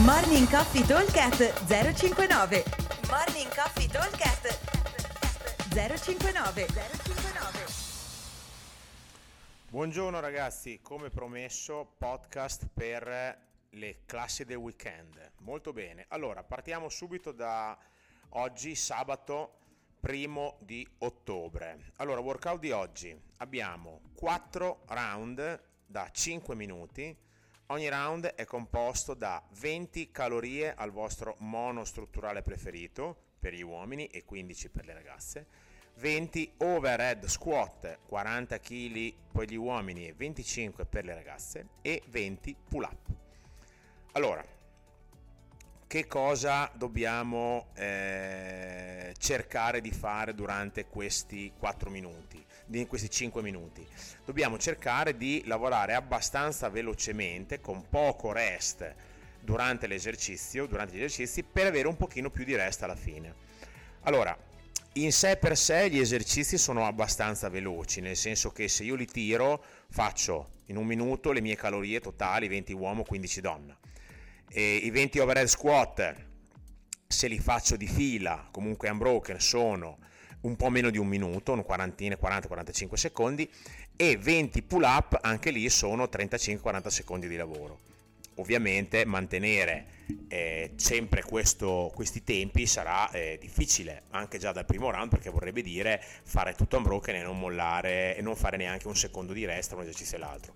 Morning Coffee Talkcast 059 Morning Coffee Talkcast 059 059 Buongiorno ragazzi, come promesso podcast per le classi del weekend. Molto bene, allora partiamo subito da oggi sabato primo di ottobre. Allora, workout di oggi abbiamo 4 round da 5 minuti. Ogni round è composto da 20 calorie al vostro monostrutturale preferito per gli uomini e 15 per le ragazze. 20 overhead squat 40 kg per gli uomini e 25 per le ragazze e 20 pull up. Allora, che cosa dobbiamo eh, cercare di fare durante questi 4 minuti, in questi 5 minuti? Dobbiamo cercare di lavorare abbastanza velocemente, con poco rest durante l'esercizio, durante gli esercizi, per avere un pochino più di rest alla fine. Allora, in sé per sé gli esercizi sono abbastanza veloci, nel senso che se io li tiro faccio in un minuto le mie calorie totali, 20 uomo, 15 donna e i 20 overhead squat, se li faccio di fila, comunque unbroken, sono un po' meno di un minuto, un quarantina, 40-45 secondi, e 20 pull up, anche lì sono 35-40 secondi di lavoro. Ovviamente mantenere eh, sempre questo, questi tempi sarà eh, difficile anche già dal primo round perché vorrebbe dire fare tutto unbroken e non mollare e non fare neanche un secondo di rest tra un esercizio e l'altro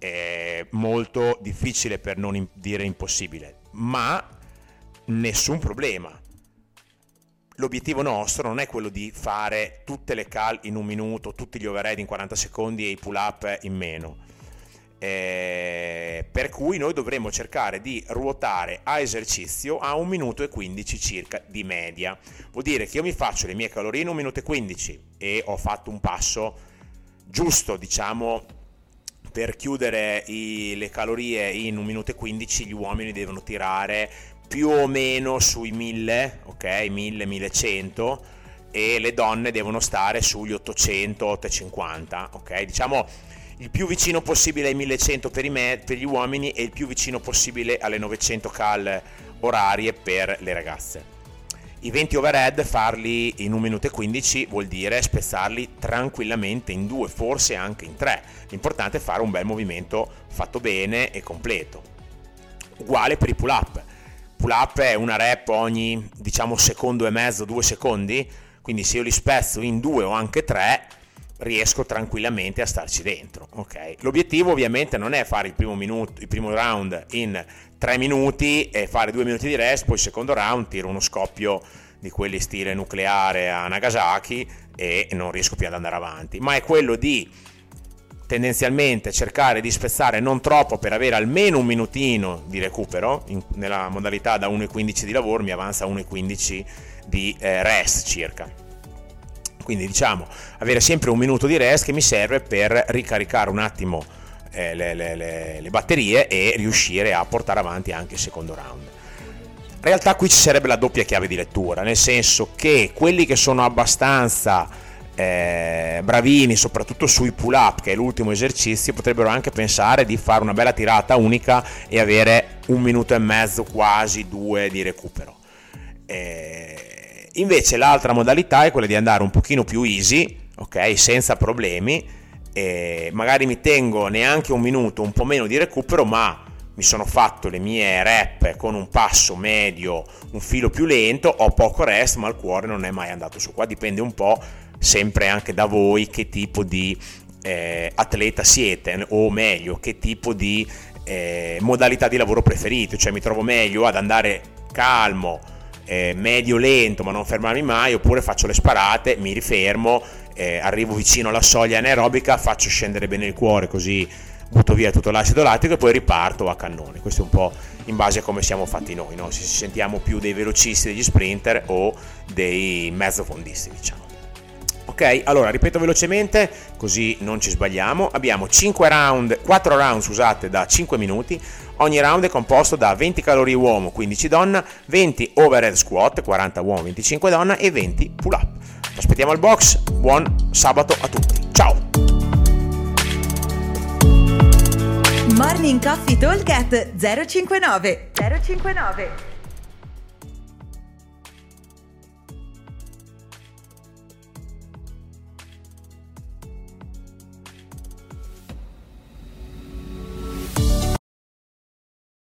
è molto difficile per non dire impossibile, ma nessun problema. L'obiettivo nostro non è quello di fare tutte le cal in un minuto, tutti gli overhead in 40 secondi e i pull up in meno. Eh, per cui noi dovremmo cercare di ruotare a esercizio a 1 minuto e 15 circa di media. Vuol dire che io mi faccio le mie calorie in 1 minuto e 15 e ho fatto un passo giusto, diciamo, per chiudere i, le calorie in 1 minuto e 15 gli uomini devono tirare più o meno sui 1000, ok? 1000-1100 e le donne devono stare sugli 800-850, ok? Diciamo il più vicino possibile ai 1100 per, me, per gli uomini e il più vicino possibile alle 900 cal orarie per le ragazze. I 20 overhead farli in 1 minuto e 15 vuol dire spezzarli tranquillamente in due, forse anche in tre. L'importante è fare un bel movimento fatto bene e completo. Uguale per i pull up. Pull up è una rep ogni diciamo secondo e mezzo, due secondi, quindi se io li spezzo in due o anche tre riesco tranquillamente a starci dentro. Okay? L'obiettivo ovviamente non è fare il primo, minuto, il primo round in 3 minuti e fare 2 minuti di rest, poi il secondo round tiro uno scoppio di quelli stile nucleare a Nagasaki e non riesco più ad andare avanti, ma è quello di tendenzialmente cercare di spezzare non troppo per avere almeno un minutino di recupero, in, nella modalità da 1,15 di lavoro mi avanza 1,15 di eh, rest circa. Quindi diciamo avere sempre un minuto di rest che mi serve per ricaricare un attimo eh, le, le, le, le batterie e riuscire a portare avanti anche il secondo round. In realtà qui ci sarebbe la doppia chiave di lettura, nel senso che quelli che sono abbastanza eh, bravini, soprattutto sui pull up, che è l'ultimo esercizio, potrebbero anche pensare di fare una bella tirata unica e avere un minuto e mezzo, quasi due di recupero. Eh, invece l'altra modalità è quella di andare un pochino più easy, ok, senza problemi magari mi tengo neanche un minuto, un po' meno di recupero, ma mi sono fatto le mie rep con un passo medio, un filo più lento, ho poco rest, ma il cuore non è mai andato su. Qua dipende un po' sempre anche da voi che tipo di eh, atleta siete, o meglio, che tipo di eh, modalità di lavoro preferite, cioè mi trovo meglio ad andare calmo, eh, medio lento, ma non fermarmi mai, oppure faccio le sparate, mi rifermo eh, arrivo vicino alla soglia anaerobica, faccio scendere bene il cuore così butto via tutto l'acido lattico e poi riparto a cannone. Questo è un po' in base a come siamo fatti noi, no? se sentiamo più dei velocisti, degli sprinter o dei mezzofondisti, diciamo. Ok, allora ripeto velocemente così non ci sbagliamo. Abbiamo 5 round, 4 round scusate, da 5 minuti. Ogni round è composto da 20 calorie uomo, 15 donna, 20 overhead squat, 40 uomo, 25 donna e 20 pull up aspettiamo al box, buon sabato a tutti, ciao! Morning Coffee Talk 059 059